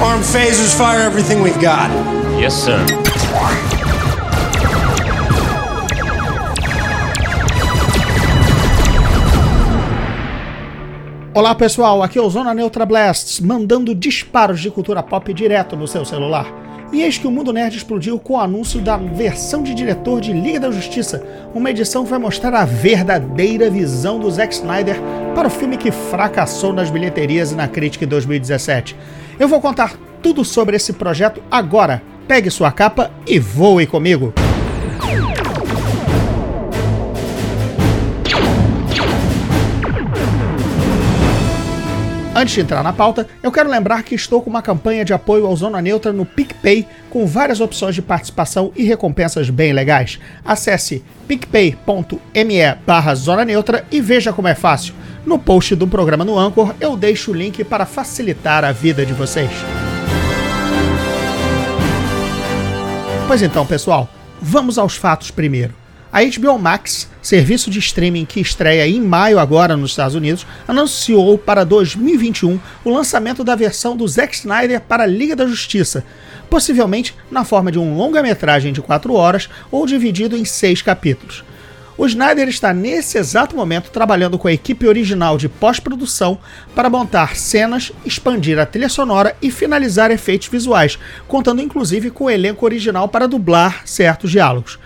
Arm phasers, fire everything we've got. Yes, sir. Olá pessoal, aqui é o Zona Neutra Blasts, mandando disparos de cultura pop direto no seu celular. E eis que o Mundo Nerd explodiu com o anúncio da versão de diretor de Liga da Justiça, uma edição que vai mostrar a verdadeira visão do Zack Snyder para o filme que fracassou nas bilheterias e na crítica em 2017. Eu vou contar tudo sobre esse projeto agora. Pegue sua capa e voe comigo! Antes de entrar na pauta, eu quero lembrar que estou com uma campanha de apoio ao Zona Neutra no PicPay, com várias opções de participação e recompensas bem legais. Acesse picpay.me barra Zona Neutra e veja como é fácil. No post do programa no Anchor, eu deixo o link para facilitar a vida de vocês. Pois então, pessoal, vamos aos fatos primeiro. A HBO Max, serviço de streaming que estreia em maio agora nos Estados Unidos, anunciou para 2021 o lançamento da versão do Zack Snyder para a Liga da Justiça, possivelmente na forma de um longa-metragem de 4 horas ou dividido em 6 capítulos. O Snyder está nesse exato momento trabalhando com a equipe original de pós-produção para montar cenas, expandir a trilha sonora e finalizar efeitos visuais, contando inclusive com o elenco original para dublar certos diálogos.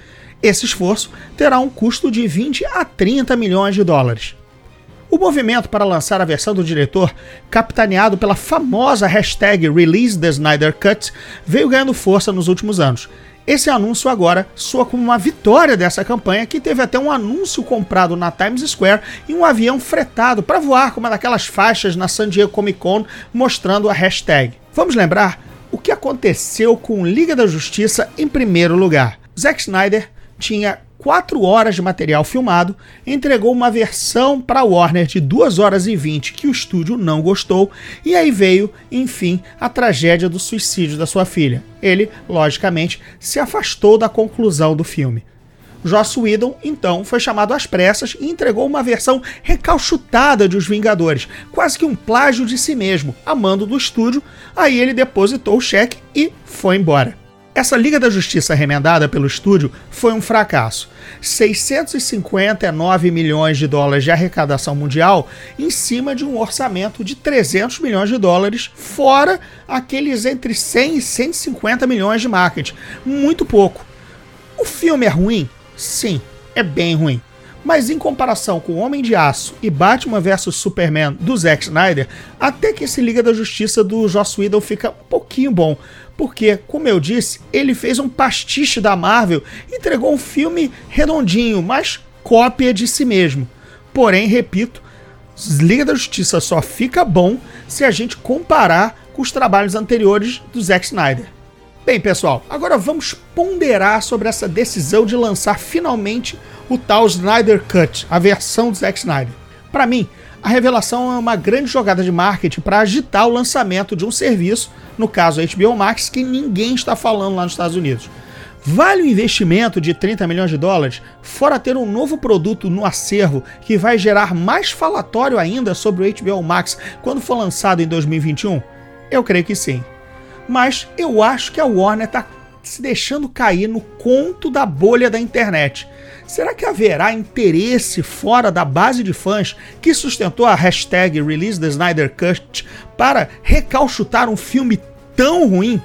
Esse esforço terá um custo de 20 a 30 milhões de dólares. O movimento para lançar a versão do diretor, capitaneado pela famosa hashtag Release the Snyder Cut, veio ganhando força nos últimos anos. Esse anúncio agora soa como uma vitória dessa campanha, que teve até um anúncio comprado na Times Square e um avião fretado para voar com uma daquelas faixas na San Diego Comic Con mostrando a hashtag. Vamos lembrar o que aconteceu com Liga da Justiça em primeiro lugar. Zack Snyder tinha 4 horas de material filmado, entregou uma versão para Warner de 2 horas e 20 que o estúdio não gostou, e aí veio, enfim, a tragédia do suicídio da sua filha. Ele, logicamente, se afastou da conclusão do filme. Joss Whedon, então, foi chamado às pressas e entregou uma versão recalchutada de Os Vingadores, quase que um plágio de si mesmo, a mando do estúdio. Aí ele depositou o cheque e foi embora. Essa Liga da Justiça remendada pelo estúdio foi um fracasso. 659 milhões de dólares de arrecadação mundial em cima de um orçamento de 300 milhões de dólares, fora aqueles entre 100 e 150 milhões de marketing. Muito pouco. O filme é ruim? Sim, é bem ruim. Mas em comparação com Homem de Aço e Batman vs Superman do Zack Snyder, até que esse Liga da Justiça do Joss Whedon fica um pouquinho bom. Porque, como eu disse, ele fez um pastiche da Marvel entregou um filme redondinho, mas cópia de si mesmo. Porém, repito, Liga da Justiça só fica bom se a gente comparar com os trabalhos anteriores do Zack Snyder. Bem, pessoal, agora vamos ponderar sobre essa decisão de lançar finalmente o tal Snyder Cut, a versão do Zack Snyder. Para mim, a revelação é uma grande jogada de marketing para agitar o lançamento de um serviço, no caso a HBO Max, que ninguém está falando lá nos Estados Unidos. Vale o investimento de 30 milhões de dólares, fora ter um novo produto no acervo que vai gerar mais falatório ainda sobre o HBO Max quando for lançado em 2021? Eu creio que sim mas eu acho que a Warner está se deixando cair no conto da bolha da internet. Será que haverá interesse fora da base de fãs que sustentou a hashtag Release the Snyder Cut para recalchutar um filme tão ruim?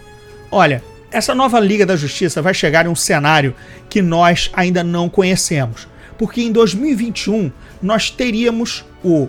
Olha, essa nova Liga da Justiça vai chegar em um cenário que nós ainda não conhecemos. Porque em 2021 nós teríamos o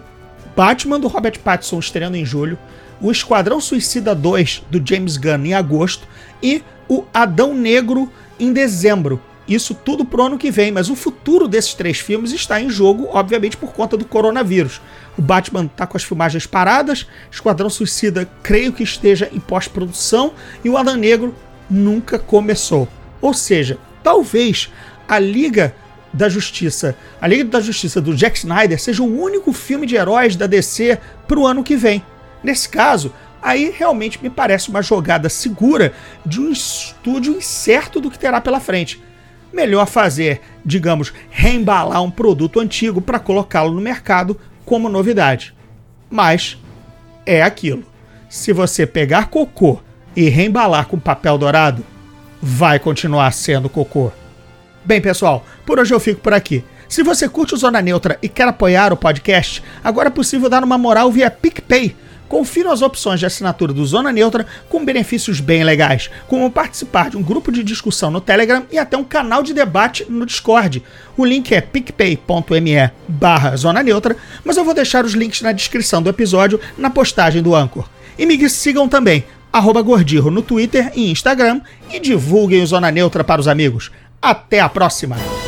Batman do Robert Pattinson estreando em julho, o Esquadrão Suicida 2 do James Gunn em agosto e o Adão Negro em dezembro. Isso tudo pro ano que vem, mas o futuro desses três filmes está em jogo, obviamente, por conta do coronavírus. O Batman está com as filmagens paradas, Esquadrão Suicida creio que esteja em pós-produção e o Adão Negro nunca começou. Ou seja, talvez a Liga da Justiça, a Liga da Justiça do Jack Snyder seja o único filme de heróis da DC pro ano que vem. Nesse caso, aí realmente me parece uma jogada segura de um estúdio incerto do que terá pela frente. Melhor fazer, digamos, reembalar um produto antigo para colocá-lo no mercado como novidade. Mas é aquilo. Se você pegar cocô e reembalar com papel dourado, vai continuar sendo cocô. Bem, pessoal, por hoje eu fico por aqui. Se você curte o Zona Neutra e quer apoiar o podcast, agora é possível dar uma moral via PicPay. Confira as opções de assinatura do Zona Neutra com benefícios bem legais, como participar de um grupo de discussão no Telegram e até um canal de debate no Discord. O link é picpay.me barra Zona Neutra, mas eu vou deixar os links na descrição do episódio na postagem do Anchor. E me sigam também, arroba Gordirro no Twitter e Instagram e divulguem o Zona Neutra para os amigos. Até a próxima!